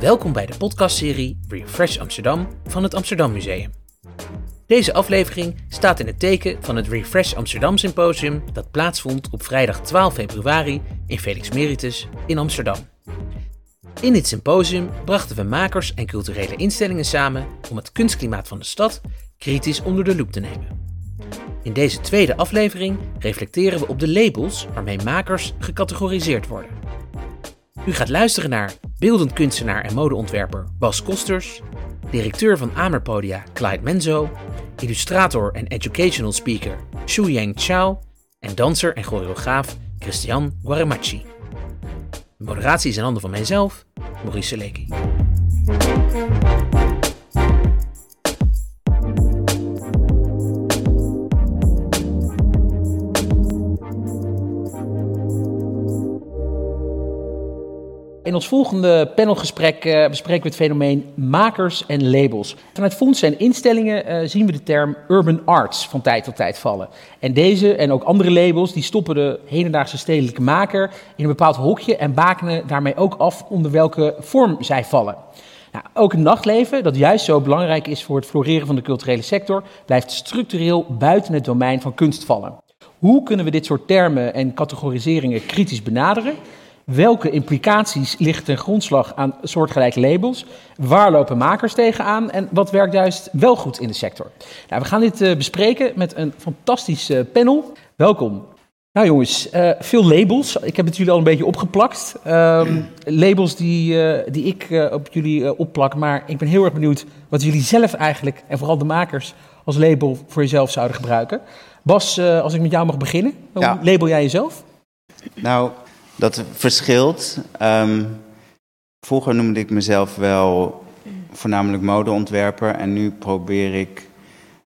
Welkom bij de podcastserie Refresh Amsterdam van het Amsterdam Museum. Deze aflevering staat in het teken van het Refresh Amsterdam Symposium dat plaatsvond op vrijdag 12 februari in Felix Meritus in Amsterdam. In dit symposium brachten we makers en culturele instellingen samen om het kunstklimaat van de stad kritisch onder de loep te nemen. In deze tweede aflevering reflecteren we op de labels waarmee makers gecategoriseerd worden. U gaat luisteren naar beeldend kunstenaar en modeontwerper Bas Kosters, directeur van Amerpodia Clyde Menzo, illustrator en educational speaker Xu Yang Chao en danser en choreograaf Christian Guaremachi. De moderatie is in handen van mijzelf, Maurice Seleki. In ons volgende panelgesprek uh, bespreken we het fenomeen makers en labels. Vanuit fondsen en instellingen uh, zien we de term urban arts van tijd tot tijd vallen. En deze en ook andere labels die stoppen de hedendaagse stedelijke maker in een bepaald hokje en bakenen daarmee ook af onder welke vorm zij vallen. Nou, ook het nachtleven, dat juist zo belangrijk is voor het floreren van de culturele sector, blijft structureel buiten het domein van kunst vallen. Hoe kunnen we dit soort termen en categoriseringen kritisch benaderen? Welke implicaties liggen ten grondslag aan soortgelijke labels? Waar lopen makers tegenaan? En wat werkt juist wel goed in de sector? Nou, we gaan dit uh, bespreken met een fantastisch uh, panel. Welkom. Nou jongens, uh, veel labels. Ik heb het jullie al een beetje opgeplakt. Um, labels die, die ik op jullie opplak. Maar ik ben heel erg benieuwd wat jullie zelf eigenlijk, en vooral de makers, als label voor jezelf zouden gebruiken. Bas, als ik met jou mag beginnen, hoe ja. label jij jezelf? Nou, dat verschilt. Um, vroeger noemde ik mezelf wel voornamelijk modeontwerper en nu probeer ik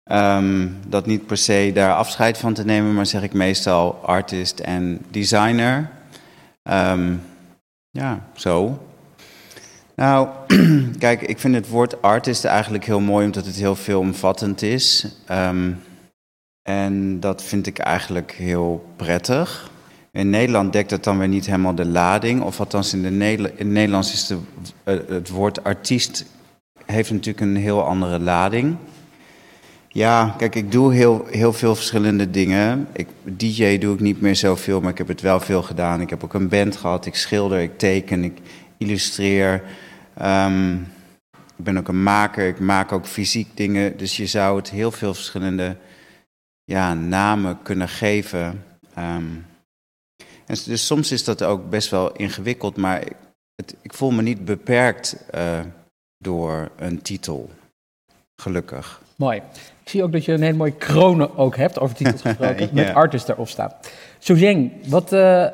um, dat niet per se daar afscheid van te nemen, maar zeg ik meestal artist en designer. Um, ja, zo. Nou, kijk, ik vind het woord artist eigenlijk heel mooi omdat het heel veelomvattend is. En dat vind ik eigenlijk heel prettig. In Nederland dekt het dan weer niet helemaal de lading. Of althans, in, de in het Nederlands is de, uh, het woord artiest heeft natuurlijk een heel andere lading. Ja, kijk, ik doe heel, heel veel verschillende dingen. Ik, DJ doe ik niet meer zoveel, maar ik heb het wel veel gedaan. Ik heb ook een band gehad, ik schilder, ik teken, ik illustreer. Um, ik ben ook een maker, ik maak ook fysiek dingen. Dus je zou het heel veel verschillende ja, namen kunnen geven. Um, en dus soms is dat ook best wel ingewikkeld, maar ik, het, ik voel me niet beperkt uh, door een titel. Gelukkig. Mooi. Ik zie ook dat je een hele mooie kronen ook hebt, over titels gesproken, ja. met artist erop staat. Zheng, wat, uh,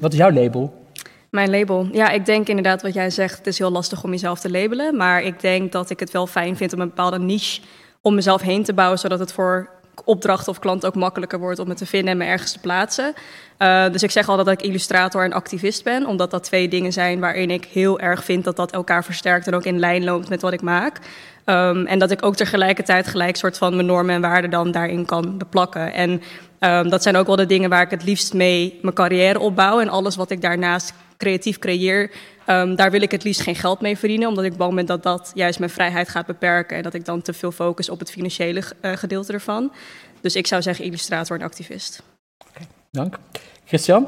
wat is jouw label? Mijn label. Ja, ik denk inderdaad wat jij zegt. Het is heel lastig om jezelf te labelen. Maar ik denk dat ik het wel fijn vind om een bepaalde niche om mezelf heen te bouwen, zodat het voor opdracht of klant ook makkelijker wordt om het te vinden en me ergens te plaatsen. Uh, dus ik zeg altijd dat ik illustrator en activist ben, omdat dat twee dingen zijn waarin ik heel erg vind dat dat elkaar versterkt en ook in lijn loopt met wat ik maak. Um, en dat ik ook tegelijkertijd gelijk soort van mijn normen en waarden dan daarin kan beplakken. En um, dat zijn ook wel de dingen waar ik het liefst mee mijn carrière opbouw. En alles wat ik daarnaast creatief creëer, um, daar wil ik het liefst geen geld mee verdienen. Omdat ik bang ben dat dat juist mijn vrijheid gaat beperken. En dat ik dan te veel focus op het financiële uh, gedeelte ervan. Dus ik zou zeggen illustrator en activist. Okay, dank. Christian?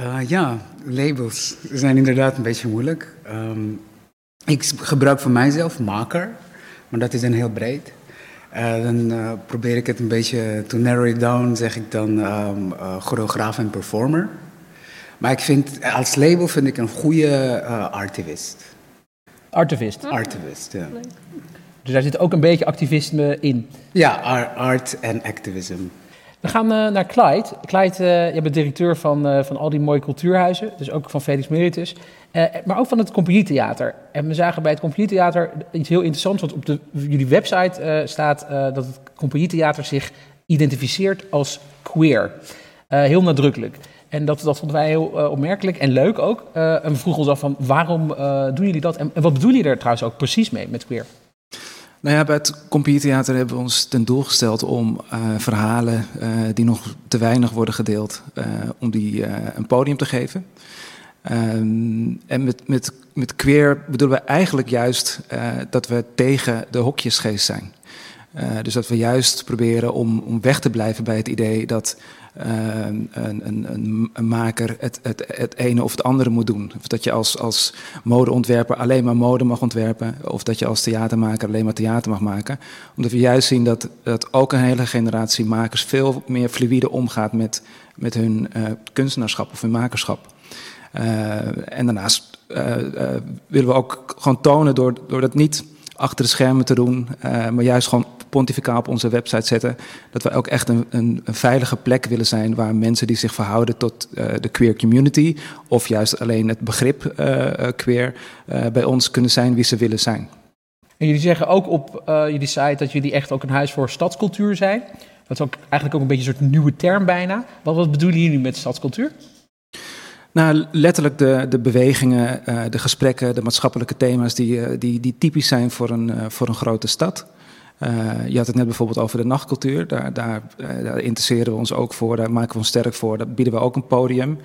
Uh, ja, labels zijn inderdaad een beetje moeilijk. Um, ik gebruik voor mijzelf maker, maar dat is dan heel breed. Uh, dan uh, probeer ik het een beetje to narrow it down, zeg ik dan um, uh, choreograaf en performer. Maar ik vind, als label vind ik een goede artivist. Artivist? Artivist, ja. Dus daar zit ook een beetje activisme in? Ja, art en activism. We gaan uh, naar Clyde. Clyde, uh, je bent directeur van, uh, van al die mooie cultuurhuizen, dus ook van Felix Meritus, maar ook van het Compagnietheater. En we zagen bij het Compagnietheater iets heel interessants, want op de, jullie website staat dat het Compagnietheater zich identificeert als queer. heel nadrukkelijk. En dat, dat vonden wij heel opmerkelijk en leuk ook. en we vroegen ons af van waarom doen jullie dat en, en wat bedoelen jullie er trouwens ook precies mee met queer? Nou ja, bij het Compiertheater hebben we ons ten doel gesteld om verhalen die nog te weinig worden gedeeld, om die een podium te geven. Um, en met, met, met queer bedoelen we eigenlijk juist dat we tegen de hokjesgeest zijn. Dus dat we juist proberen om, om weg te blijven bij het idee dat Ehm, een, een, een, maker het, het, het ene of het andere moet doen. Of dat je als, als modeontwerper alleen maar mode mag ontwerpen, of dat je als theatermaker alleen maar theater mag maken. Omdat we juist zien dat, dat ook een hele generatie makers veel meer fluïde omgaat met, met hun uh, kunstenaarschap of hun makerschap. En daarnaast willen we ook gewoon tonen door, door dat niet achter de schermen te doen, maar juist gewoon pontificaal op onze website zetten. Dat we ook echt een, een, een veilige plek willen zijn waar mensen die zich verhouden tot uh, de queer community, of juist alleen het begrip uh, queer, bij ons kunnen zijn wie ze willen zijn. En jullie zeggen ook op jullie site dat jullie echt ook een huis voor stadscultuur zijn. Dat is ook eigenlijk ook een beetje een soort nieuwe term bijna. Wat, wat bedoelen jullie met stadscultuur? Nou, letterlijk de, de bewegingen, de gesprekken, de maatschappelijke thema's die, die, die typisch zijn voor een, voor een grote stad. Je had het net bijvoorbeeld over de nachtcultuur. Daar, daar, daar, interesseren we ons ook voor, daar maken we ons sterk voor. Daar bieden we ook een podium.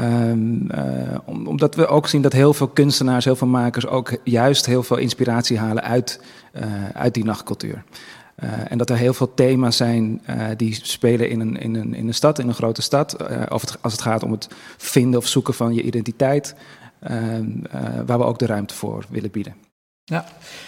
Um, uh, omdat we ook zien dat heel veel kunstenaars, heel veel makers ook juist heel veel inspiratie halen uit, uit die nachtcultuur. En dat er heel veel thema's zijn die spelen in een, in, een, in een stad, in een grote stad. of het, als het gaat om het vinden of zoeken van je identiteit. Ehm, waar we ook de ruimte voor willen bieden. Ja,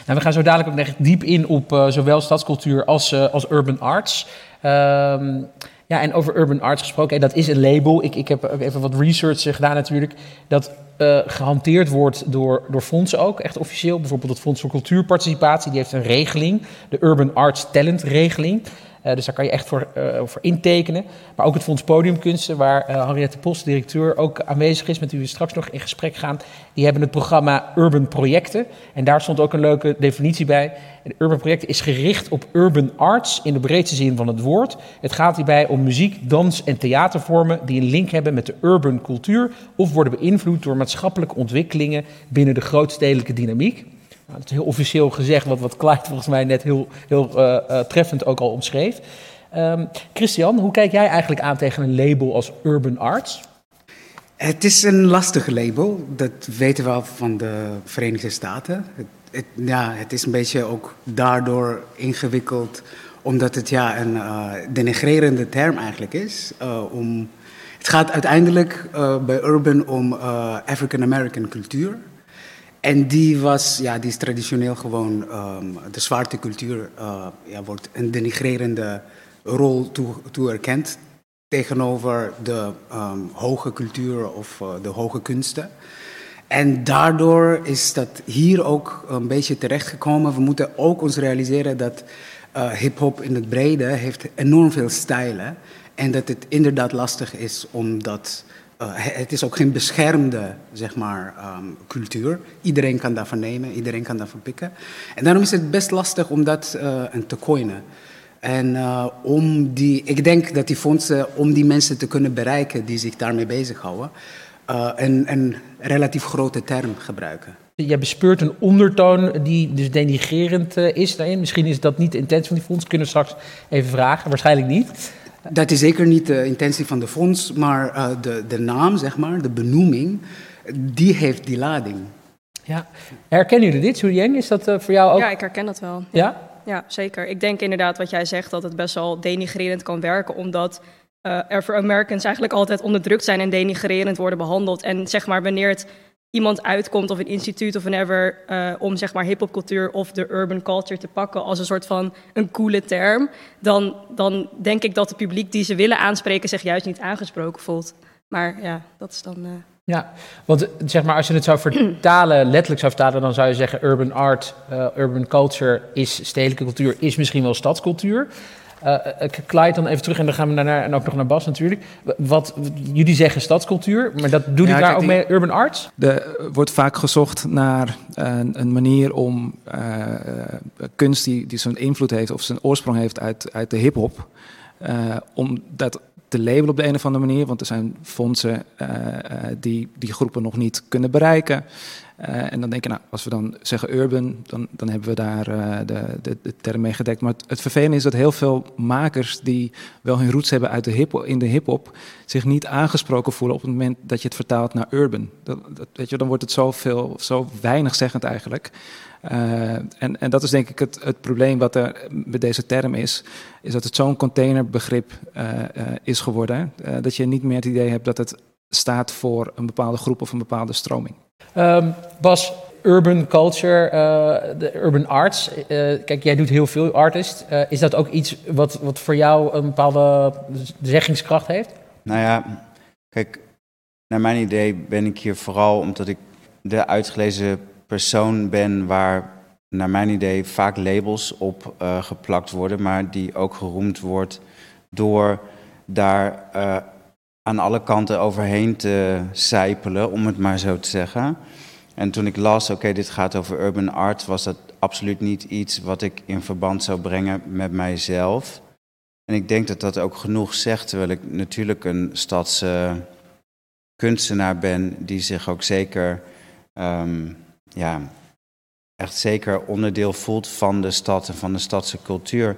nou, we gaan zo dadelijk ook echt diep in op zowel stadscultuur als, als urban arts. Um, ja, en over urban arts gesproken, dat is een label. Ik, ik heb even wat research gedaan natuurlijk. Dat uh, gehanteerd wordt door, door fondsen ook, echt officieel. Bijvoorbeeld het Fonds voor Cultuurparticipatie, die heeft een regeling. De Urban Arts Talent Regeling. Uh, dus daar kan je echt voor, uh, voor intekenen. Maar ook het Fonds Podiumkunsten, waar uh, Henriette Post, directeur, ook aanwezig is, met wie we straks nog in gesprek gaan. Die hebben het programma Urban Projecten. En daar stond ook een leuke definitie bij. Urban Projecten is gericht op urban arts in de breedste zin van het woord. Het gaat hierbij om muziek, dans en theatervormen die een link hebben met de urban cultuur of worden beïnvloed door maatschappelijke ontwikkelingen binnen de grootstedelijke dynamiek. Nou, dat is heel officieel gezegd, wat, wat Clyde volgens mij net heel, heel uh, uh, treffend ook al omschreef. Um, Christian, hoe kijk jij eigenlijk aan tegen een label als Urban Arts? Het is een lastig label, dat weten we al van de Verenigde Staten. Het, ja, het is een beetje ook daardoor ingewikkeld, omdat het ja, een uh, denigrerende term eigenlijk is. om, het gaat uiteindelijk bij Urban om African American cultuur. En die, was, ja, die is traditioneel gewoon, um, de zwarte cultuur uh, ja, wordt een denigrerende rol toe, toe erkend tegenover de um, hoge cultuur of uh, de hoge kunsten. En daardoor is dat hier ook een beetje terechtgekomen. We moeten ook ons realiseren dat uh, hip-hop in het brede heeft enorm veel stijlen. En dat het inderdaad lastig is om dat uh, het is ook geen beschermde zeg maar, um, cultuur. Iedereen kan daarvan nemen, iedereen kan daarvan pikken. En daarom is het best lastig om dat uh, te coinen. En uh, om die, ik denk dat die fondsen, om die mensen te kunnen bereiken die zich daarmee bezighouden, een, relatief grote term gebruiken. Je bespeurt een ondertoon die dus denigrerend is daarin. Misschien is dat niet de intentie van die fonds. Kunnen we straks even vragen. Waarschijnlijk niet. Dat is zeker niet de intentie van de fonds, maar uh, de, de naam, zeg maar, de benoeming, die heeft die lading. Ja, herkennen jullie dit, Julienne? Is dat uh, voor jou ook? Ja, ik herken dat wel. Ja? Ja, zeker. Ik denk inderdaad wat jij zegt, dat het best wel denigrerend kan werken, omdat uh, er voor Americans eigenlijk altijd onderdrukt zijn en denigrerend worden behandeld. En zeg maar, wanneer het iemand uitkomt of een instituut of whatever uh, om zeg maar hip-hopcultuur of de urban culture te pakken als een soort van een coole term, dan, dan denk ik dat het publiek die ze willen aanspreken zich juist niet aangesproken voelt. Maar ja, dat is dan. Uh... Ja, want zeg maar als je het zou vertalen, letterlijk zou vertalen, dan zou je zeggen urban art, uh, urban culture is stedelijke cultuur, is misschien wel stadscultuur. Clyde, dan even terug en dan gaan we daarna en ook nog naar Bas natuurlijk. Wat, jullie zeggen stadscultuur, maar dat doen jullie ja, daar ook mee urban arts? Er wordt vaak gezocht naar een, een manier om kunst die, die zijn invloed heeft of zijn oorsprong heeft uit, uit de hip-hop, om dat te labelen op de een of andere manier. Want er zijn fondsen die die groepen nog niet kunnen bereiken. Uh, en dan denk je, nou, als we dan zeggen urban, dan, dan hebben we daar uh, de, de, de, term mee gedekt. Maar het, vervelende is dat heel veel makers die wel hun roots hebben uit de hip, in de hip-hop, zich niet aangesproken voelen op het moment dat je het vertaalt naar urban. Dat, dat, weet je, dan wordt het zoveel, zo weinig zeggend eigenlijk. Uh, en, en dat is denk ik het, het probleem wat er met deze term is, is dat het zo'n containerbegrip is geworden, dat je niet meer het idee hebt dat het staat voor een bepaalde groep of een bepaalde stroming. Um, Bas, urban culture, de urban arts. kijk, jij doet heel veel artist. is dat ook iets wat, wat voor jou een bepaalde zeggingskracht heeft? Nou ja, kijk, naar mijn idee ben ik hier vooral omdat ik de uitgelezen persoon ben waar naar mijn idee vaak labels op uh, geplakt worden, maar die ook geroemd wordt door daar uh, aan alle kanten overheen te sijpelen, om het maar zo te zeggen. En toen ik las, oké, dit gaat over urban art, was dat absoluut niet iets wat ik in verband zou brengen met mijzelf. En ik denk dat dat ook genoeg zegt, terwijl ik natuurlijk een stadse kunstenaar ben die zich ook zeker um, ja, echt zeker onderdeel voelt van de stad en van de stadse cultuur.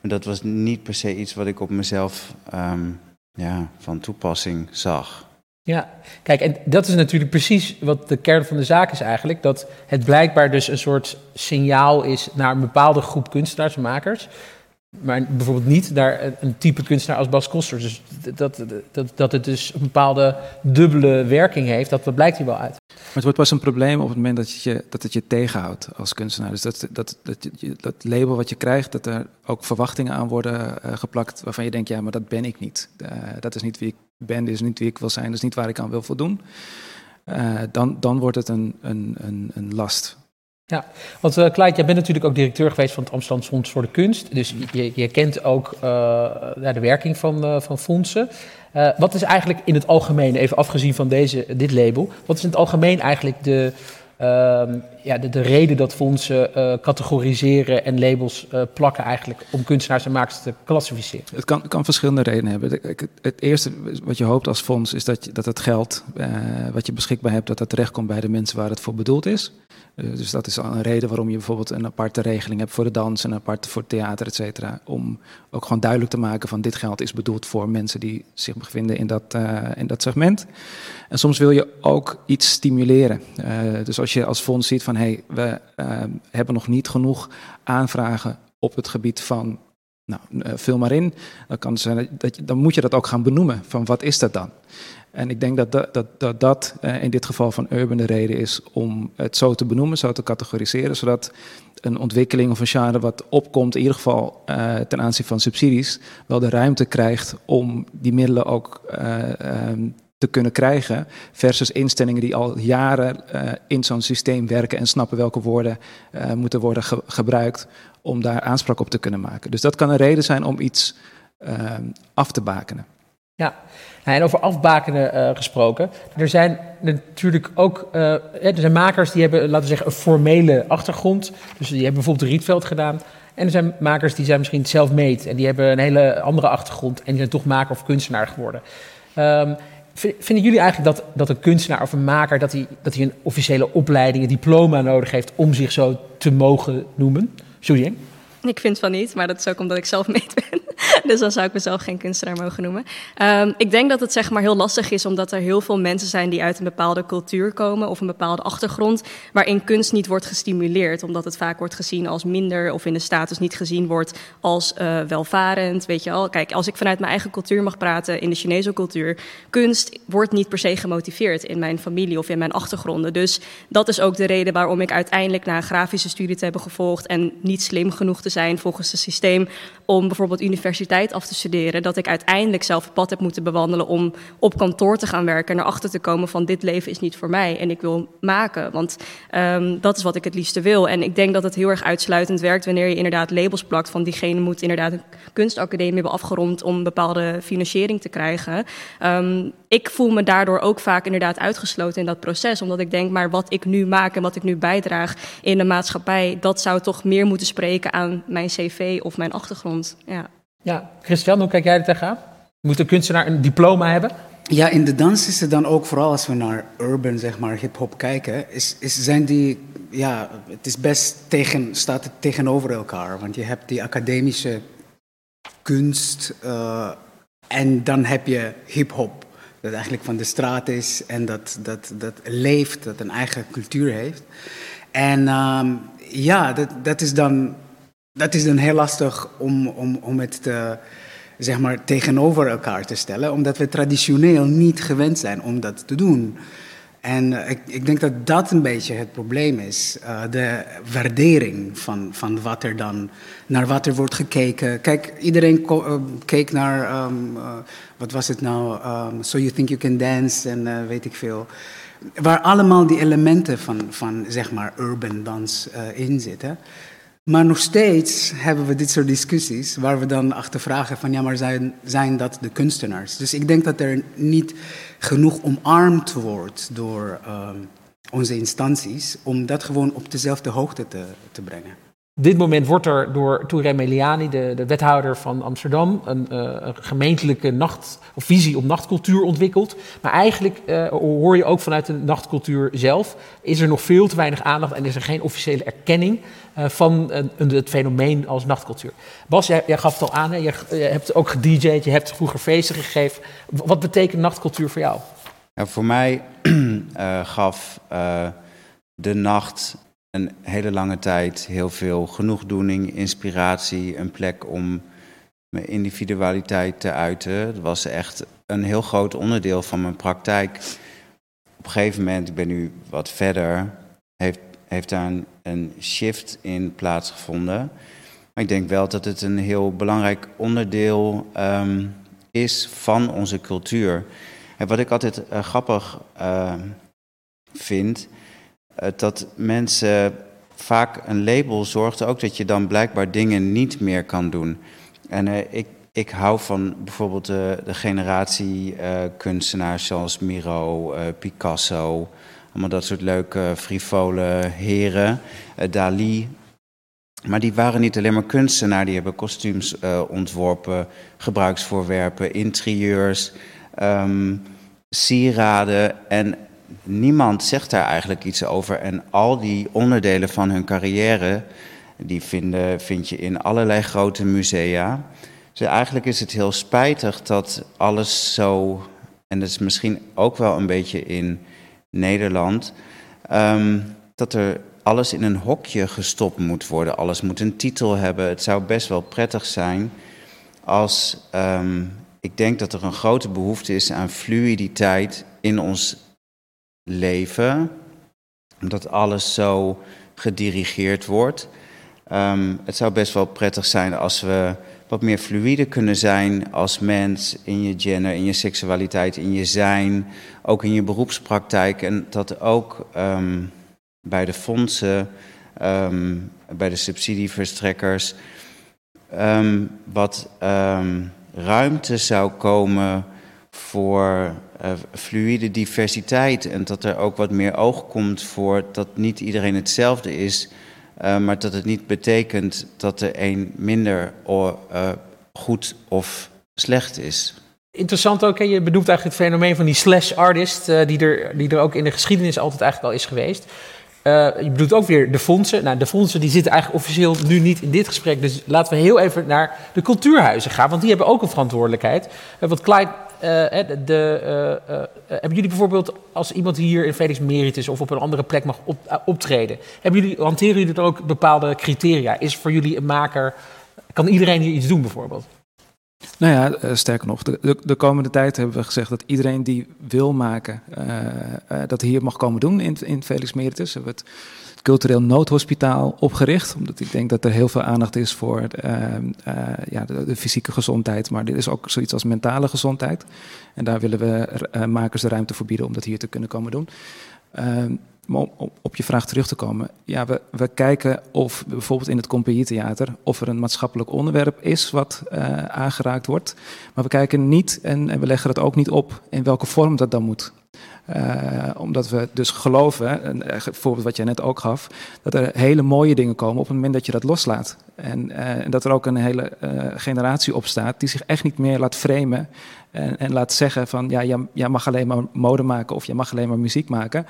Maar dat was niet per se iets wat ik op mezelf um, ja, van toepassing zag. Ja, kijk, en dat is natuurlijk precies wat de kern van de zaak is eigenlijk. Dat het blijkbaar dus een soort signaal is naar een bepaalde groep kunstenaars en makers. Maar bijvoorbeeld niet naar een type kunstenaar als Bas Koster. Dus dat, dat, dat het dus een bepaalde dubbele werking heeft, dat, dat blijkt hier wel uit. Maar het wordt pas een probleem op het moment dat, je, dat het je tegenhoudt als kunstenaar. Dus dat, dat, dat, dat label wat je krijgt, dat er ook verwachtingen aan worden uh, geplakt waarvan je denkt, ja, maar dat ben ik niet. Uh, dat is niet wie ik ben, dit is niet wie ik wil zijn, dat is niet waar ik aan wil voldoen. Uh, dan, dan wordt het een, een, een, een last. Ja, want uh, Clyde, jij bent natuurlijk ook directeur geweest van het Amsterdam Fonds voor de Kunst. Dus je, je kent ook uh, de werking van, uh, van fondsen. wat is eigenlijk in het algemeen, even afgezien van deze, dit label, wat is in het algemeen eigenlijk de, ehm, ja, de, de, reden dat fondsen categoriseren en labels plakken eigenlijk om kunstenaars en makers te klassificeren? Het kan, kan verschillende redenen hebben. Het, het, eerste wat je hoopt als fonds is dat, je, dat het geld wat je beschikbaar hebt, dat dat terechtkomt bij de mensen waar het voor bedoeld is. Uh, dus dat is al een reden waarom je bijvoorbeeld een aparte regeling hebt voor de dans, en een aparte voor theater, et cetera. Om ook gewoon duidelijk te maken van dit geld is bedoeld voor mensen die zich bevinden in dat, uh, in dat segment. En soms wil je ook iets stimuleren. Uh, dus als je als fonds ziet van hé, hey, we hebben nog niet genoeg aanvragen op het gebied van nou, vul maar in. Dan, kan zijn dat dan moet je dat ook gaan benoemen. Van wat is dat dan? En ik denk dat dat, dat, dat, uh, in dit geval van Urban de reden is om het zo te benoemen, zo te categoriseren, zodat een ontwikkeling of een genre wat opkomt, in ieder geval uh, ten aanzien van subsidies, wel de ruimte krijgt om die middelen ook um, te kunnen krijgen. Versus instellingen die al jaren in zo'n systeem werken en snappen welke woorden moeten worden ge gebruikt om daar aanspraak op te kunnen maken. Dus dat kan een reden zijn om iets ehm, af te bakenen. Ja, en over afbakenen uh, gesproken. Er zijn natuurlijk ook uh, er zijn makers die hebben, laten we zeggen, een formele achtergrond. Dus die hebben bijvoorbeeld Rietveld gedaan. En er zijn makers die zijn misschien self-made en die hebben een hele andere achtergrond en die zijn toch maker of kunstenaar geworden. Um, vinden jullie eigenlijk dat, dat een kunstenaar of een maker dat hij, dat hij een officiële opleiding, een diploma nodig heeft om zich zo te mogen noemen? Julien? Ik vind van niet, maar dat is ook omdat ik zelf mee ben. dus dan zou ik mezelf geen kunstenaar mogen noemen. Um, ik denk dat het zeg maar heel lastig is, omdat er heel veel mensen zijn die uit een bepaalde cultuur komen of een bepaalde achtergrond, waarin kunst niet wordt gestimuleerd, omdat het vaak wordt gezien als minder of in de status niet gezien wordt als uh, welvarend. Weet je al, kijk, als ik vanuit mijn eigen cultuur mag praten, in de Chinese cultuur, kunst wordt niet per se gemotiveerd in mijn familie of in mijn achtergronden. Dus dat is ook de reden waarom ik uiteindelijk na een grafische studie te hebben gevolgd en niet slim genoeg te zijn volgens het systeem om bijvoorbeeld universiteit af te studeren, dat ik uiteindelijk zelf het pad heb moeten bewandelen om op kantoor te gaan werken en erachter te komen van dit leven is niet voor mij en ik wil maken, want um, dat is wat ik het liefste wil. En ik denk dat het heel erg uitsluitend werkt wanneer je inderdaad labels plakt van diegene moet inderdaad een kunstacademie hebben afgerond om bepaalde financiering te krijgen. Um, ik voel me daardoor ook vaak inderdaad uitgesloten in dat proces, omdat ik denk, maar wat ik nu maak en wat ik nu bijdraag in de maatschappij, dat zou toch meer moeten spreken aan mijn cv of mijn achtergrond. Ja, ja Christian, hoe kijk jij er tegenaan? Moet een kunstenaar een diploma hebben? Ja, in de dans is het dan ook, vooral als we naar urban, zeg maar, hip-hop kijken, is, is, zijn die, ja, het is best tegen, staat het tegenover elkaar. Want je hebt die academische kunst uh, en dan heb je hip-hop, dat eigenlijk van de straat is en dat, dat, dat leeft, dat een eigen cultuur heeft. En um, ja, dat, dat, is dan, dat is dan heel lastig om, om, om het te zeg maar, tegenover elkaar te stellen, omdat we traditioneel niet gewend zijn om dat te doen. En uh, ik, ik, denk dat dat een beetje het probleem is. Uh, de waardering van, van wat er dan, naar wat er wordt gekeken. Kijk, iedereen uh, keek naar, um, wat was het nou, um, So You Think You Can Dance en weet ik veel. Waar allemaal die elementen van, van zeg maar, urban dans in zitten. Maar nog steeds hebben we dit soort discussies waar we dan achter vragen van ja, maar zijn, zijn dat de kunstenaars? Dus ik denk dat er niet genoeg omarmd wordt door uh, onze instanties om dat gewoon op dezelfde hoogte te, te brengen. Dit moment wordt er door Touré Meliani, de, de, wethouder van Amsterdam, een, een, gemeentelijke nacht, visie op nachtcultuur ontwikkeld. Maar eigenlijk uh, hoor je ook vanuit de nachtcultuur zelf, is er nog veel te weinig aandacht en is er geen officiële erkenning uh, van het fenomeen als nachtcultuur. Bas, jij, gaf het al aan, je, hebt ook gedj'd, je hebt vroeger feesten gegeven. Wat betekent nachtcultuur voor jou? Ja, voor mij gaf de nacht een hele lange tijd heel veel genoegdoening, inspiratie, een plek om mijn individualiteit te uiten. Dat was echt een heel groot onderdeel van mijn praktijk. Op een gegeven moment, ik ben nu wat verder, heeft, heeft daar een, shift in plaatsgevonden. Maar ik denk wel dat het een heel belangrijk onderdeel um, is van onze cultuur. En wat ik altijd uh, grappig uh, vind, dat mensen vaak een label zorgt ook dat je dan blijkbaar dingen niet meer kan doen. En ik, ik hou van bijvoorbeeld de, de generatie kunstenaars zoals Miro, Picasso, allemaal dat soort leuke, frivole heren. Dali, maar die waren niet alleen maar kunstenaar, die hebben kostuums ontworpen, gebruiksvoorwerpen, interieurs, um, sieraden. En niemand zegt daar eigenlijk iets over. En al die onderdelen van hun carrière, die vinden, vind je in allerlei grote musea. Dus eigenlijk is het heel spijtig dat alles zo, en dat is misschien ook wel een beetje in Nederland, um, dat er alles in een hokje gestopt moet worden. Alles moet een titel hebben. Het zou best wel prettig zijn als. Um, ik denk dat er een grote behoefte is aan fluiditeit in ons leven. Omdat alles zo gedirigeerd wordt. Um, het zou best wel prettig zijn als we wat meer fluide kunnen zijn als mens in je gender, in je seksualiteit, in je zijn, ook in je beroepspraktijk. En dat ook um, bij de fondsen, um, bij de subsidieverstrekkers, wat ruimte zou komen voor uh, fluïde diversiteit. En dat er ook wat meer oog komt voor dat niet iedereen hetzelfde is. Uh, maar dat het niet betekent dat de een minder uh, goed of slecht is. Interessant ook, hè? je bedoelt eigenlijk het fenomeen van die slash artist, die, er, die er ook in de geschiedenis altijd eigenlijk al is geweest. Je bedoelt ook weer de fondsen. Nou, de fondsen die zitten eigenlijk officieel nu niet in dit gesprek. Dus laten we heel even naar de cultuurhuizen gaan. Want die hebben ook een verantwoordelijkheid. Clyde, uh, de, hebben jullie bijvoorbeeld als iemand hier in Felix Meritus of op een andere plek mag op, optreden... Hebben jullie, hanteren jullie dan ook bepaalde criteria? Is voor jullie een maker... Kan iedereen hier iets doen bijvoorbeeld? Nou ja, sterker nog, de, de, de, komende tijd hebben we gezegd dat iedereen die wil maken, uh, uh, dat hier mag komen doen in, in Felix Meritus. We het cultureel noodhospitaal opgericht, omdat ik denk dat er heel veel aandacht is voor uh, ja, de, fysieke gezondheid, maar dit is ook zoiets als mentale gezondheid. En daar willen we makers de ruimte voor bieden om dat hier te kunnen komen doen. Ehm, maar om op je vraag terug te komen. Ja, we, we kijken of bijvoorbeeld in het Compagnietheater... of er een maatschappelijk onderwerp is wat uh, aangeraakt wordt. Maar we kijken niet, en, en, we leggen het ook niet op... in welke vorm dat dan moet. Omdat we dus geloven, een voorbeeld wat jij net ook gaf, dat er hele mooie dingen komen op het moment dat je dat loslaat. En, en dat er ook een hele generatie opstaat die zich echt niet meer laat framen en, en laat zeggen van ja, jij, mag alleen maar mode maken of jij mag alleen maar muziek maken.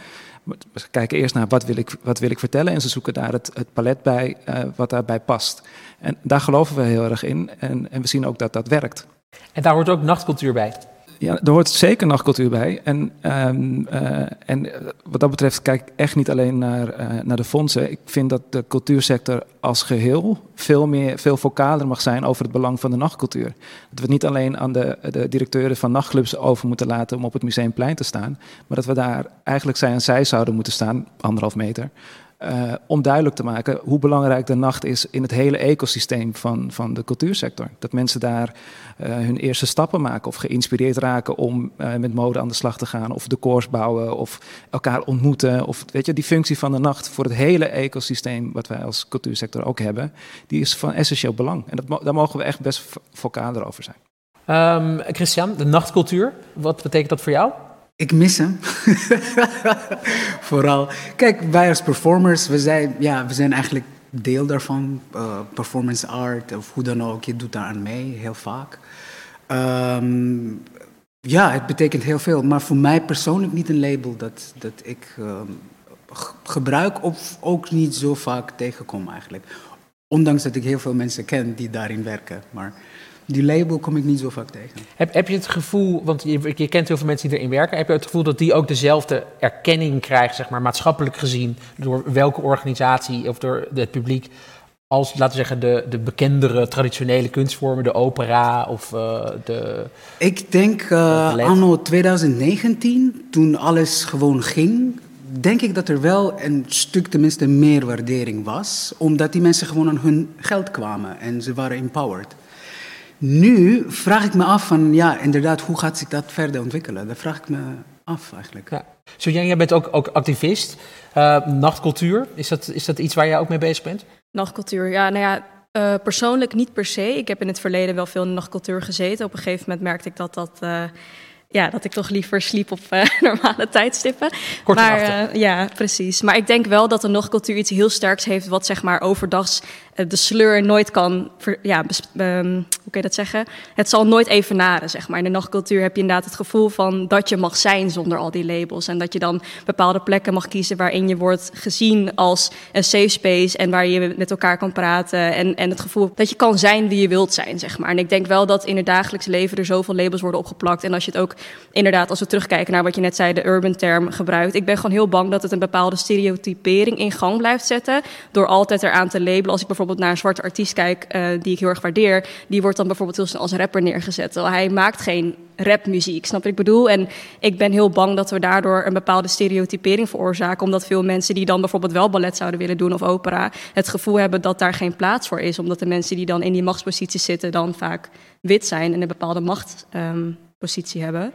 Ze kijken eerst naar wat wil ik, wat wil ik vertellen en ze zoeken daar het, het palet bij uh, wat daarbij past. En daar geloven we heel erg in en, en we zien ook dat dat werkt. En daar hoort ook nachtcultuur bij. Ja, er hoort zeker nachtcultuur bij. En, um, uh, en wat dat betreft kijk ik echt niet alleen naar, uh, naar de fondsen. Ik vind dat de cultuursector als geheel veel, meer, veel vocaler mag zijn over het belang van de nachtcultuur. Dat we het niet alleen aan de, de directeuren van nachtclubs over moeten laten om op het museumplein te staan. Maar dat we daar eigenlijk zij en zij zouden moeten staan, anderhalf meter. Uh, om duidelijk te maken hoe belangrijk de nacht is in het hele ecosysteem van, van de cultuursector. Dat mensen daar uh, hun eerste stappen maken of geïnspireerd raken om uh, met mode aan de slag te gaan, of decors bouwen, of elkaar ontmoeten. Of weet je, die functie van de nacht voor het hele ecosysteem, wat wij als cultuursector ook hebben, die is van essentieel belang. En dat, daar mogen we echt best vocaler over zijn. Um, Christian, de nachtcultuur, wat betekent dat voor jou? Ik mis hem. Vooral. Kijk, wij als performers, we zijn, ja, we zijn eigenlijk deel daarvan. Uh, performance art of hoe dan ook, je doet daar aan mee, heel vaak. Um, ja, het betekent heel veel. Maar voor mij persoonlijk niet een label dat, dat ik um, gebruik of ook niet zo vaak tegenkom eigenlijk. Ondanks dat ik heel veel mensen ken die daarin werken. Maar die label kom ik niet zo vaak tegen. Heb, heb je het gevoel, want je, je, kent heel veel mensen die erin werken, heb je het gevoel dat die ook dezelfde erkenning krijgen, zeg maar, maatschappelijk gezien, door welke organisatie of door het publiek, als, laten we zeggen, de, de bekendere traditionele kunstvormen, de opera of uh, de... Ik denk uh, anno 2019, toen alles gewoon ging, denk ik dat er wel een stuk tenminste meer waardering was, omdat die mensen gewoon aan hun geld kwamen en ze waren empowered. Nu vraag ik me af van, ja, inderdaad, hoe gaat zich dat verder ontwikkelen? Dat vraag ik me af eigenlijk. Ja. Zo, jij bent ook, ook activist. Uh, nachtcultuur, is dat, is dat iets waar jij ook mee bezig bent? Nachtcultuur, ja, nou ja, uh, persoonlijk niet per se. Ik heb in het verleden wel veel in nachtcultuur gezeten. Op een gegeven moment merkte ik dat dat... Uh, ja, dat ik toch liever sliep op uh, normale tijdstippen. Kort maar uh, ja, precies. Maar ik denk wel dat de nachtcultuur iets heel sterks heeft, wat zeg maar overdags de sleur nooit kan. Ja, um, hoe kun je dat zeggen? Het zal nooit evenaren, zeg maar. In de nachtcultuur heb je inderdaad het gevoel van dat je mag zijn zonder al die labels. En dat je dan bepaalde plekken mag kiezen waarin je wordt gezien als een safe space en waar je met elkaar kan praten. En, en het gevoel dat je kan zijn wie je wilt zijn, zeg maar. En ik denk wel dat in het dagelijks leven er zoveel labels worden opgeplakt. En als je het ook inderdaad, als we terugkijken naar wat je net zei, de urban term gebruikt. Ik ben gewoon heel bang dat het een bepaalde stereotypering in gang blijft zetten. Door altijd eraan te labelen. Als ik naar een zwarte artiest kijk, uh, die ik heel erg waardeer, die wordt dan bijvoorbeeld heel snel als rapper neergezet. Terwijl hij maakt geen rapmuziek, snap ik bedoel? En ik ben heel bang dat we daardoor een bepaalde stereotypering veroorzaken. Omdat veel mensen die dan bijvoorbeeld wel ballet zouden willen doen of opera, het gevoel hebben dat daar geen plaats voor is. Omdat de mensen die dan in die machtsposities zitten, dan vaak wit zijn en een bepaalde macht. Um, positie hebben.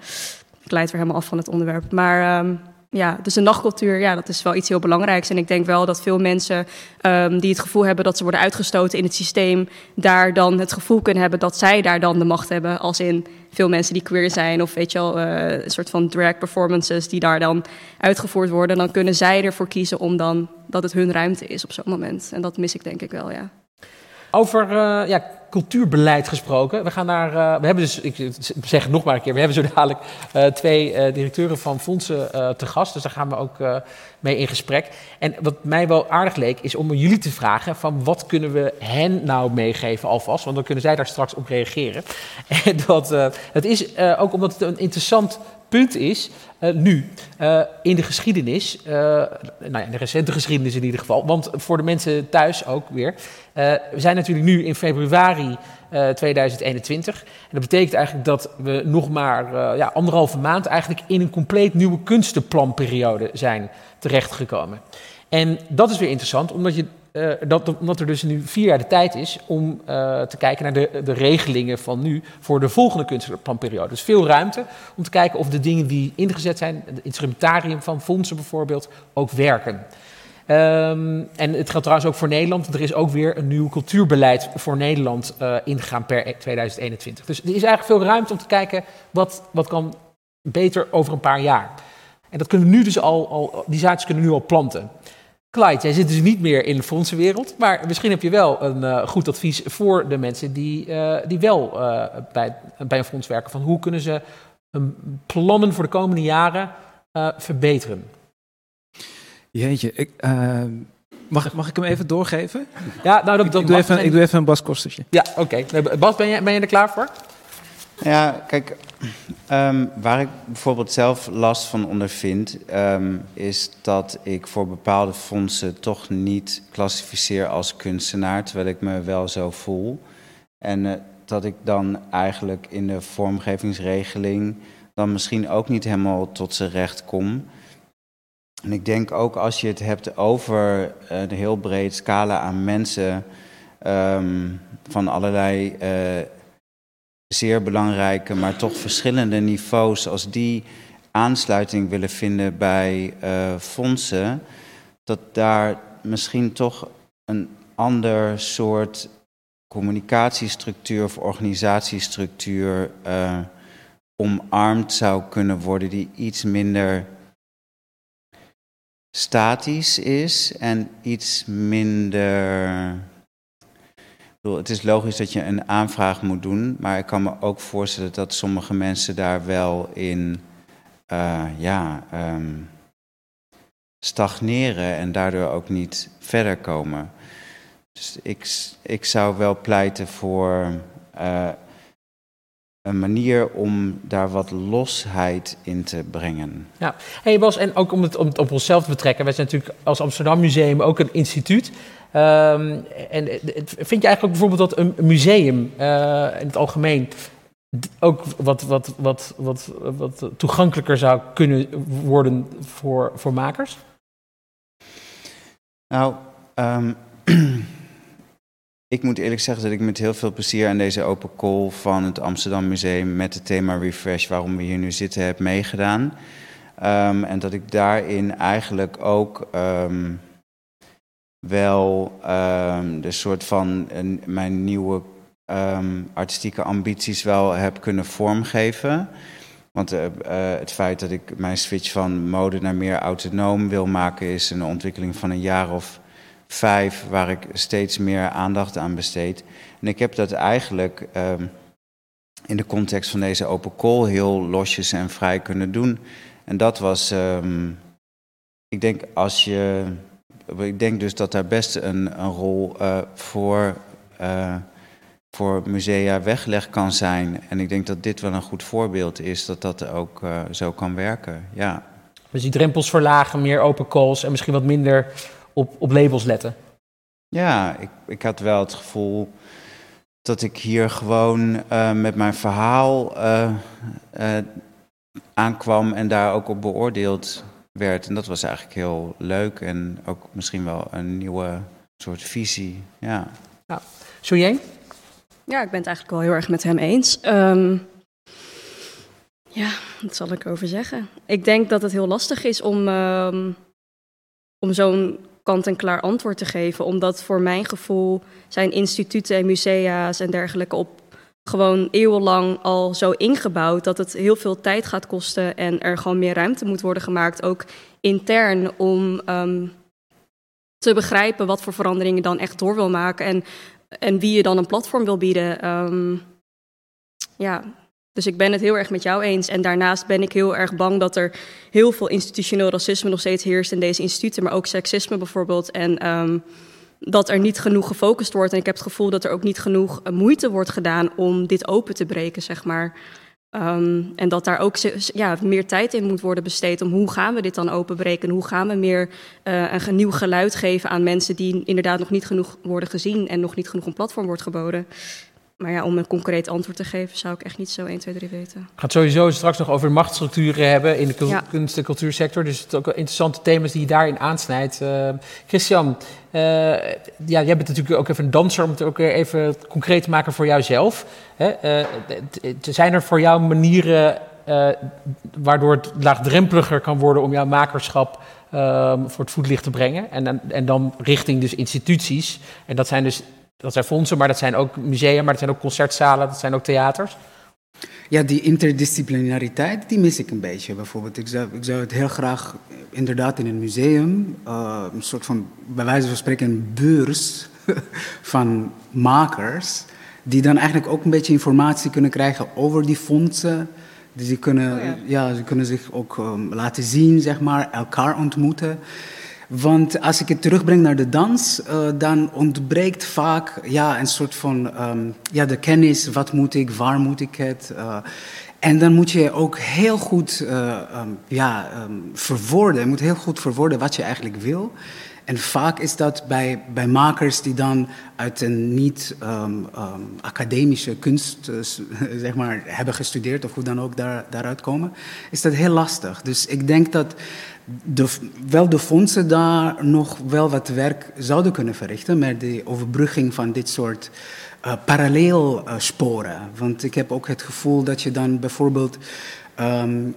Ik leid weer helemaal af van het onderwerp. Maar um, ja, dus de nachtcultuur, ja, dat is wel iets heel belangrijks. En ik denk wel dat veel mensen um, die het gevoel hebben dat ze worden uitgestoten in het systeem, daar dan het gevoel kunnen hebben dat zij daar dan de macht hebben. Als in veel mensen die queer zijn, of weet je wel, uh, een soort van drag performances die daar dan uitgevoerd worden. Dan kunnen zij ervoor kiezen om dan dat het hun ruimte is op zo'n moment. En dat mis ik denk ik wel, ja. Over uh, ja, cultuurbeleid gesproken. We gaan naar. Uh, we hebben dus, ik zeg nog maar een keer, we hebben zo dadelijk uh, twee directeuren van fondsen te gast. Dus daar gaan we ook mee in gesprek. En wat mij wel aardig leek, is om jullie te vragen: van wat kunnen we hen nou meegeven alvast? Want dan kunnen zij daar straks op reageren. En dat, het is ook omdat het een interessant punt is, uh, nu, uh, in de geschiedenis, uh, nou ja, in de recente geschiedenis in ieder geval, want voor de mensen thuis ook weer. we zijn natuurlijk nu in februari 2021. En dat betekent eigenlijk dat we nog maar ja, anderhalve maand eigenlijk in een compleet nieuwe kunstenplanperiode zijn terechtgekomen. En dat is weer interessant, omdat je uh, dat, omdat er dus nu vier jaar de tijd is om uh, te kijken naar de, de regelingen van nu voor de volgende kunstplanperiode. Dus veel ruimte om te kijken of de dingen die ingezet zijn, het instrumentarium van fondsen bijvoorbeeld, ook werken. Um, en het geldt trouwens ook voor Nederland. Er is ook weer een nieuw cultuurbeleid voor Nederland uh, ingegaan per 2021. Dus er is eigenlijk veel ruimte om te kijken wat, wat kan beter over een paar jaar. En dat kunnen we nu dus al, al, die zaadjes kunnen nu al planten. Clyde, jij zit dus niet meer in de fondsenwereld, maar misschien heb je wel een uh, goed advies voor de mensen die, uh, die wel uh, bij, bij een fonds werken. Van hoe kunnen ze hun plannen voor de komende jaren verbeteren? Jeetje, ik, mag, mag ik hem even doorgeven? Ja, nou, dat, ik, dat ik, doe even, ik doe even een Bas Kostertje. Ja, oké. Okay. Bas, ben je, ben je er klaar voor? Ja, kijk, um, waar ik bijvoorbeeld zelf last van ondervind, um, is dat ik voor bepaalde fondsen toch niet klassificeer als kunstenaar, terwijl ik me wel zo voel. En uh, dat ik dan eigenlijk in de vormgevingsregeling dan misschien ook niet helemaal tot zijn recht kom. En ik denk ook als je het hebt over een heel breed scala aan mensen um, van allerlei uh, zeer belangrijke, maar toch verschillende niveaus, als die aansluiting willen vinden bij uh, fondsen, dat daar misschien toch een ander soort communicatiestructuur of organisatiestructuur uh, omarmd zou kunnen worden, die iets minder statisch is en iets minder het is logisch dat je een aanvraag moet doen, maar ik kan me ook voorstellen dat sommige mensen daar wel in uh, ja, um, stagneren en daardoor ook niet verder komen. Dus ik, ik zou wel pleiten voor uh, een manier om daar wat losheid in te brengen. Ja, hey Bas, en ook om het, om het op onszelf te betrekken. Wij zijn natuurlijk als Amsterdam Museum ook een instituut. Um, en vind je eigenlijk bijvoorbeeld dat een museum uh, in het algemeen ook wat, wat, wat, wat, wat toegankelijker zou kunnen worden voor, voor makers? Nou, um, ik moet eerlijk zeggen dat ik met heel veel plezier aan deze open call van het Amsterdam Museum met het thema Refresh, waarom we hier nu zitten, heb meegedaan. Um, en dat ik daarin eigenlijk ook wel um, de soort van mijn nieuwe um, artistieke ambities wel heb kunnen vormgeven. Want uh, uh, het feit dat ik mijn switch van mode naar meer autonoom wil maken, is een ontwikkeling van een jaar of vijf, waar ik steeds meer aandacht aan besteed. En ik heb dat eigenlijk um, in de context van deze open call heel losjes en vrij kunnen doen. En dat was, ik denk, als je ik denk dus dat daar best een, een rol uh, voor, uh, voor musea weggelegd kan zijn. En ik denk dat dit wel een goed voorbeeld is dat dat ook uh, zo kan werken. Ja. Dus die drempels verlagen, meer open calls en misschien wat minder op, op labels letten. Ja, ik, ik had wel het gevoel dat ik hier gewoon met mijn verhaal aankwam en daar ook op beoordeeld werd. En dat was eigenlijk heel leuk en ook misschien wel een nieuwe soort visie. Ja. ja. Soujeen? Ja, ik ben het eigenlijk wel heel erg met hem eens. Um, ja, wat zal ik over zeggen? Ik denk dat het heel lastig is om, um, om zo'n kant-en-klaar antwoord te geven. Omdat voor mijn gevoel zijn instituten en musea's en dergelijke op gewoon eeuwenlang al zo ingebouwd dat het heel veel tijd gaat kosten en er gewoon meer ruimte moet worden gemaakt, ook intern, om um, te begrijpen wat voor veranderingen dan echt door wil maken en, en wie je dan een platform wil bieden. Um, ja, dus ik ben het heel erg met jou eens. En daarnaast ben ik heel erg bang dat er heel veel institutioneel racisme nog steeds heerst in deze instituten, maar ook seksisme bijvoorbeeld. En um, dat er niet genoeg gefocust wordt. En ik heb het gevoel dat er ook niet genoeg eh, moeite wordt gedaan om dit open te breken, zeg maar. Um, en dat daar ook ja, meer tijd in moet worden besteed om hoe gaan we dit dan openbreken? Hoe gaan we meer uh, een nieuw geluid geven aan mensen die inderdaad nog niet genoeg worden gezien en nog niet genoeg een platform wordt geboden? Maar ja, om een concreet antwoord te geven, zou ik echt niet zo 1, 2, 3 weten. Ik ga het sowieso straks nog over machtsstructuren hebben in de ja. kunst- en cultuursector. Dus het ook interessante thema's die je daarin aansnijdt. Uh, Christian, uh, ja, jij bent natuurlijk ook even een danser, om het ook even concreet te maken voor jouzelf. Hè? Uh, zijn er voor jou manieren waardoor het laagdrempeliger kan worden om jouw makerschap voor het voetlicht te brengen? En, en dan richting dus instituties. En dat zijn dus dat zijn fondsen, maar dat zijn ook musea, maar dat zijn ook concertzalen, dat zijn ook theaters. ja, die interdisciplinariteit, die mis ik een beetje. Bijvoorbeeld, ik zou, ik zou het heel graag inderdaad in een museum, uh, een soort van, bij wijze van spreken, een beurs van makers, die dan eigenlijk ook een beetje informatie kunnen krijgen over die fondsen. Dus die kunnen, oh ja. ze kunnen zich ook um, laten zien, zeg maar, elkaar ontmoeten. Want als ik het terugbreng naar de dans, uh, dan ontbreekt vaak ja, een soort van um, ja, de kennis. Wat moet ik, waar moet ik het? Uh, en dan moet je ook heel goed uh, um, ja, um, verwoorden. Je moet heel goed verwoorden wat je eigenlijk wil. En vaak is dat bij, bij makers die dan uit een niet um, um, academische kunst zeg maar, hebben gestudeerd, of hoe dan ook daar, daaruit komen, is dat heel lastig. Dus ik denk dat de, wel de fondsen daar nog wel wat werk zouden kunnen verrichten met de overbrugging van dit soort uh, parallelsporen. Want ik heb ook het gevoel dat je dan bijvoorbeeld um,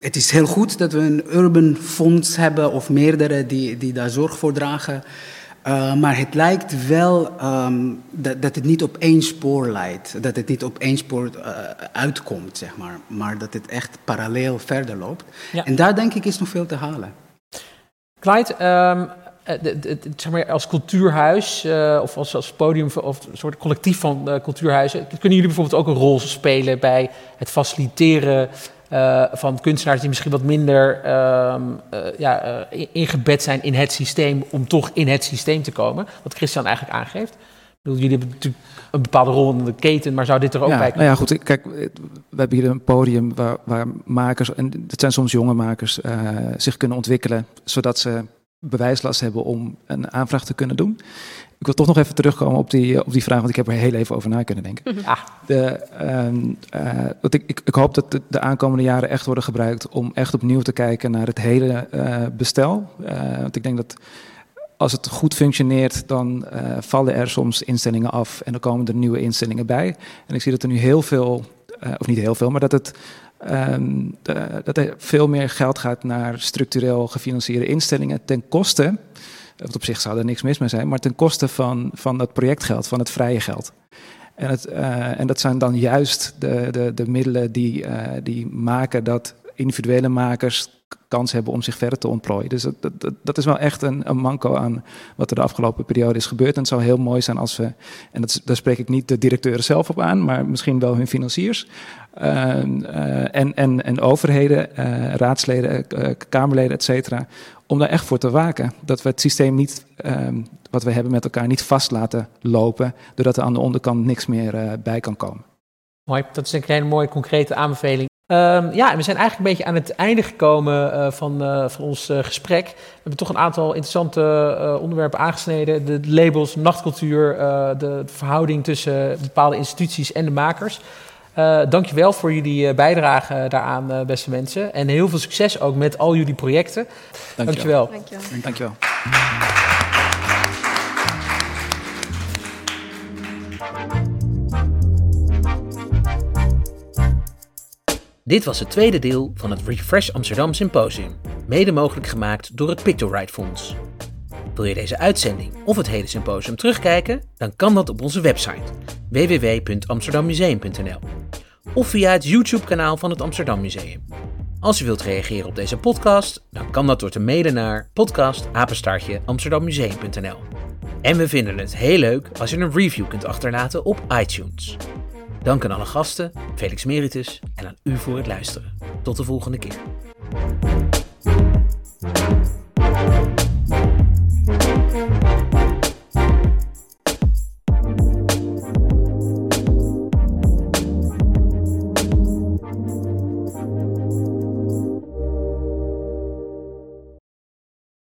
het is heel goed dat we een urban fonds hebben of meerdere die, die daar zorg voor dragen. Uh, maar het lijkt wel um, dat, dat het niet op één spoor leidt. Dat het niet op één spoor uh, uitkomt, zeg maar. Maar dat het echt parallel verder loopt. Ja. En daar denk ik is nog veel te halen. Clyde, um, de, de, zeg maar als cultuurhuis uh, of als, als podium of een soort collectief van cultuurhuizen... kunnen jullie bijvoorbeeld ook een rol spelen bij het faciliteren uh, van kunstenaars die misschien wat minder uh, uh, ja, ingebed zijn in het systeem om toch in het systeem te komen. Wat Christian eigenlijk aangeeft. Ik bedoel, jullie hebben natuurlijk een bepaalde rol in de keten, maar zou dit er ook ja, bij kunnen? Nou ja, goed. Kijk, we hebben hier een podium waar, waar makers, en het zijn soms jonge makers, zich kunnen ontwikkelen, zodat ze bewijslast hebben om een aanvraag te kunnen doen. Ik wil toch nog even terugkomen op die, op die vraag, want ik heb er heel even over na kunnen denken. Ah. De, uh, uh, ik, ik, ik, hoop dat de, de, aankomende jaren echt worden gebruikt om echt opnieuw te kijken naar het hele uh, bestel. want ik denk dat als het goed functioneert, dan vallen er soms instellingen af en dan komen er nieuwe instellingen bij. En ik zie dat er nu heel veel, of niet heel veel, maar dat het Um, de, dat er veel meer geld gaat naar structureel gefinancierde instellingen ten koste want op zich zou er niks mis mee zijn, maar ten koste van, van het projectgeld, van het vrije geld. En, het, uh, en dat zijn dan juist de, de, de middelen die, uh, die maken dat individuele makers kans hebben om zich verder te ontplooien. Dus dat, dat, is wel echt een, een, manco aan wat er de afgelopen periode is gebeurd. En het zou heel mooi zijn als we, en dat, daar spreek ik niet de directeuren zelf op aan, maar misschien wel hun financiers. Uh, en, en, en overheden, raadsleden, kamerleden, et cetera, om daar echt voor te waken. Dat we het systeem niet, um, wat we hebben met elkaar, niet vast laten lopen, doordat er aan de onderkant niks meer bij kan komen. Mooi, dat is een hele mooie concrete aanbeveling. Um, ja, we zijn eigenlijk een beetje aan het einde gekomen uh, van, uh, van ons gesprek. We hebben toch een aantal interessante onderwerpen aangesneden. De labels, nachtcultuur, de, de verhouding tussen bepaalde instituties en de makers. Uh, dankjewel voor jullie uh, bijdrage daaraan, uh, beste mensen. En heel veel succes ook met al jullie projecten. Dankjewel. Dankjewel. Dankjewel. dankjewel. Dit was het tweede deel van het Refresh Amsterdam Symposium, mede mogelijk gemaakt door het Pictorite Fonds. Wil je deze uitzending of het hele symposium terugkijken? Dan kan dat op onze website www.amsterdammuseum.nl of via het YouTube-kanaal van het Amsterdam Museum. Als u wilt reageren op deze podcast, dan kan dat door te mailen naar podcastapenstaartje En we vinden het heel leuk als je een review kunt achterlaten op iTunes. Dank aan alle gasten, Felix Meritus en aan u voor het luisteren. Tot de volgende keer.